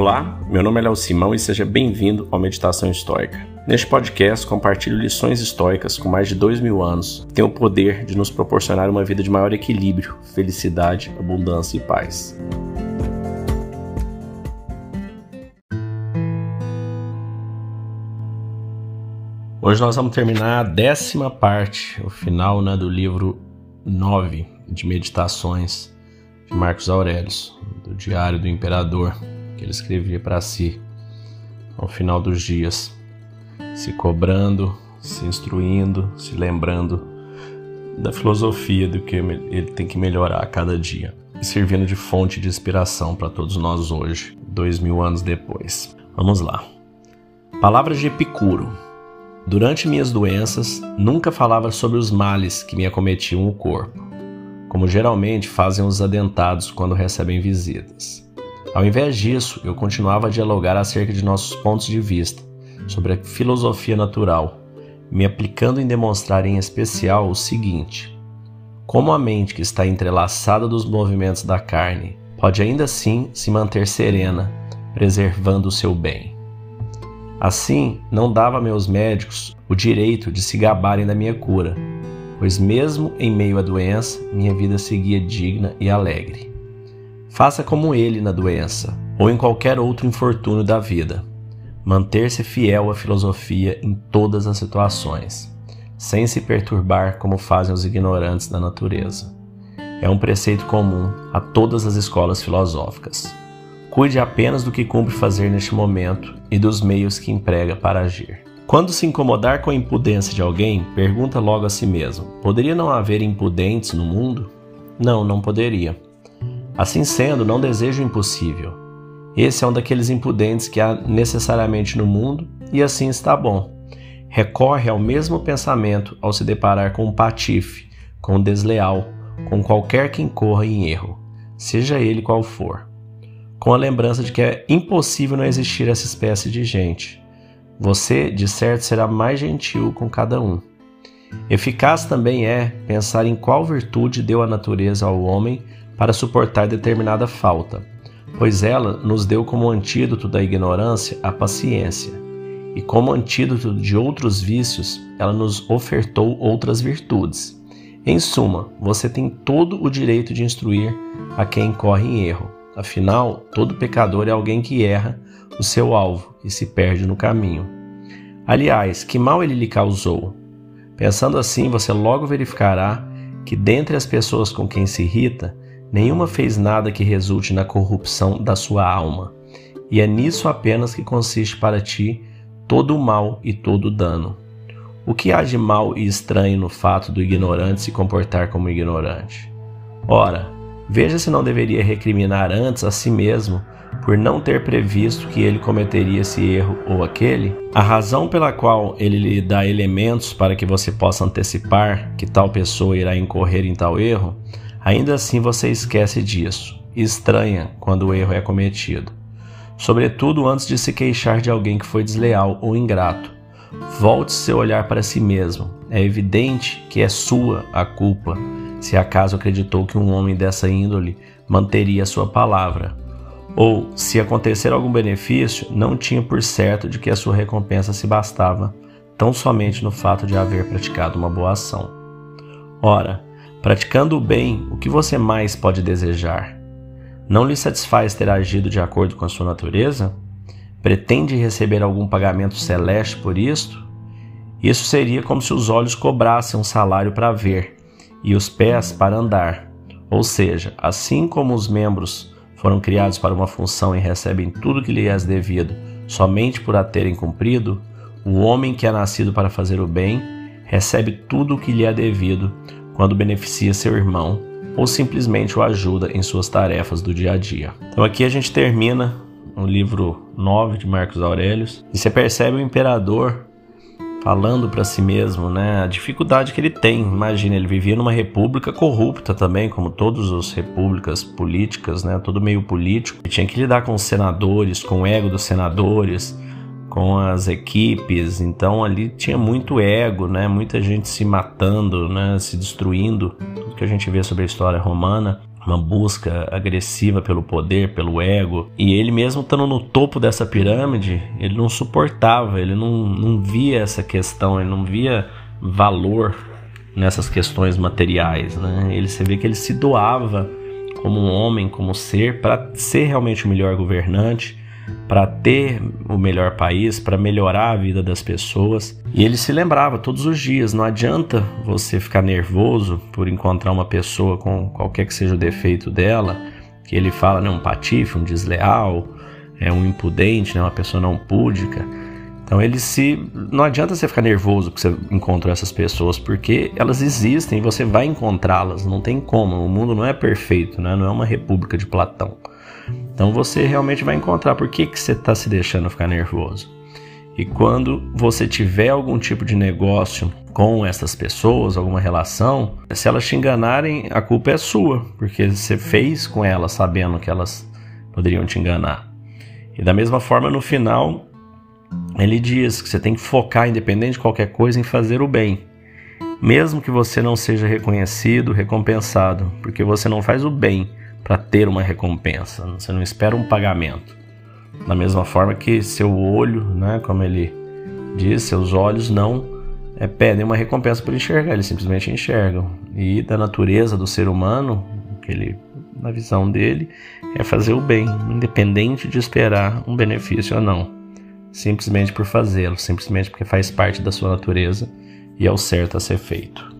Olá, meu nome é Léo Simão e seja bem-vindo ao Meditação Histórica. Neste podcast, compartilho lições históricas com mais de dois mil anos que têm o poder de nos proporcionar uma vida de maior equilíbrio, felicidade, abundância e paz. Hoje nós vamos terminar a décima parte, o final né, do livro 9 de Meditações de Marcos Aurelius, do Diário do Imperador, que ele escrevia para si ao final dos dias, se cobrando, se instruindo, se lembrando da filosofia do que ele tem que melhorar a cada dia e servindo de fonte de inspiração para todos nós hoje, dois mil anos depois. Vamos lá. Palavras de Epicuro. Durante minhas doenças, nunca falava sobre os males que me acometiam o corpo, como geralmente fazem os adentados quando recebem visitas. Ao invés disso, eu continuava a dialogar acerca de nossos pontos de vista sobre a filosofia natural, me aplicando em demonstrar em especial o seguinte: como a mente que está entrelaçada dos movimentos da carne pode ainda assim se manter serena, preservando o seu bem. Assim, não dava a meus médicos o direito de se gabarem da minha cura, pois, mesmo em meio à doença, minha vida seguia digna e alegre. Faça como ele na doença, ou em qualquer outro infortúnio da vida. Manter-se fiel à filosofia em todas as situações, sem se perturbar como fazem os ignorantes da natureza. É um preceito comum a todas as escolas filosóficas. Cuide apenas do que cumpre fazer neste momento e dos meios que emprega para agir. Quando se incomodar com a impudência de alguém, pergunta logo a si mesmo: poderia não haver impudentes no mundo? Não, não poderia. Assim sendo, não desejo o impossível. Esse é um daqueles impudentes que há necessariamente no mundo e assim está bom. Recorre ao mesmo pensamento ao se deparar com um patife, com um desleal, com qualquer que incorra em erro, seja ele qual for com a lembrança de que é impossível não existir essa espécie de gente. Você, de certo, será mais gentil com cada um. Eficaz também é pensar em qual virtude deu a natureza ao homem para suportar determinada falta, pois ela nos deu como antídoto da ignorância a paciência, e como antídoto de outros vícios, ela nos ofertou outras virtudes. Em suma, você tem todo o direito de instruir a quem incorre em erro Afinal, todo pecador é alguém que erra o seu alvo e se perde no caminho. Aliás, que mal ele lhe causou? Pensando assim, você logo verificará que dentre as pessoas com quem se irrita, nenhuma fez nada que resulte na corrupção da sua alma, e é nisso apenas que consiste para ti todo o mal e todo o dano. O que há de mal e estranho no fato do ignorante se comportar como ignorante? Ora, Veja se não deveria recriminar antes a si mesmo por não ter previsto que ele cometeria esse erro ou aquele, a razão pela qual ele lhe dá elementos para que você possa antecipar que tal pessoa irá incorrer em tal erro, ainda assim você esquece disso e estranha quando o erro é cometido. Sobretudo antes de se queixar de alguém que foi desleal ou ingrato. Volte seu olhar para si mesmo. É evidente que é sua a culpa se acaso acreditou que um homem dessa índole manteria sua palavra, ou, se acontecer algum benefício, não tinha por certo de que a sua recompensa se bastava tão somente no fato de haver praticado uma boa ação. Ora, praticando o bem, o que você mais pode desejar? Não lhe satisfaz ter agido de acordo com a sua natureza? Pretende receber algum pagamento celeste por isto? Isso seria como se os olhos cobrassem um salário para ver, e os pés para andar. Ou seja, assim como os membros foram criados para uma função e recebem tudo que lhes é devido somente por a terem cumprido, o homem que é nascido para fazer o bem recebe tudo o que lhe é devido quando beneficia seu irmão ou simplesmente o ajuda em suas tarefas do dia a dia. Então aqui a gente termina o livro 9 de Marcos Aurelius e você percebe o imperador falando para si mesmo, né? A dificuldade que ele tem. Imagina, ele vivia numa república corrupta também, como todas as repúblicas políticas, né? Todo meio político. Ele tinha que lidar com os senadores, com o ego dos senadores, com as equipes. Então ali tinha muito ego, né? Muita gente se matando, né? Se destruindo. Tudo que a gente vê sobre a história romana. uma busca agressiva pelo poder, pelo ego. E ele mesmo estando no topo dessa pirâmide, ele não suportava, ele não, não via essa questão, ele não via valor nessas questões materiais. Né? Ele se vê que ele se doava como um homem, como ser, para ser realmente o melhor governante, para ter o melhor país, para melhorar a vida das pessoas. E ele se lembrava todos os dias: não adianta você ficar nervoso por encontrar uma pessoa com qualquer que seja o defeito dela, que ele fala, né, um patife, um desleal, é um impudente, né, uma pessoa não púdica. Então ele se. Não adianta você ficar nervoso porque você encontrou essas pessoas, porque elas existem e você vai encontrá-las. Não tem como. O mundo não é perfeito, né? não é uma república de Platão. Então você realmente vai encontrar por que, que você está se deixando ficar nervoso. E quando você tiver algum tipo de negócio com essas pessoas, alguma relação, se elas te enganarem, a culpa é sua, porque você fez com elas sabendo que elas poderiam te enganar. E da mesma forma, no final, ele diz que você tem que focar, independente de qualquer coisa, em fazer o bem. Mesmo que você não seja reconhecido, recompensado, porque você não faz o bem para ter uma recompensa, você não espera um pagamento. Da mesma forma que seu olho, né, como ele diz, seus olhos não é, pedem uma recompensa por enxergar, eles simplesmente enxergam. E da natureza do ser humano, que ele, na visão dele, é fazer o bem, independente de esperar um benefício ou não simplesmente por fazê-lo, simplesmente porque faz parte da sua natureza e é o certo a ser feito.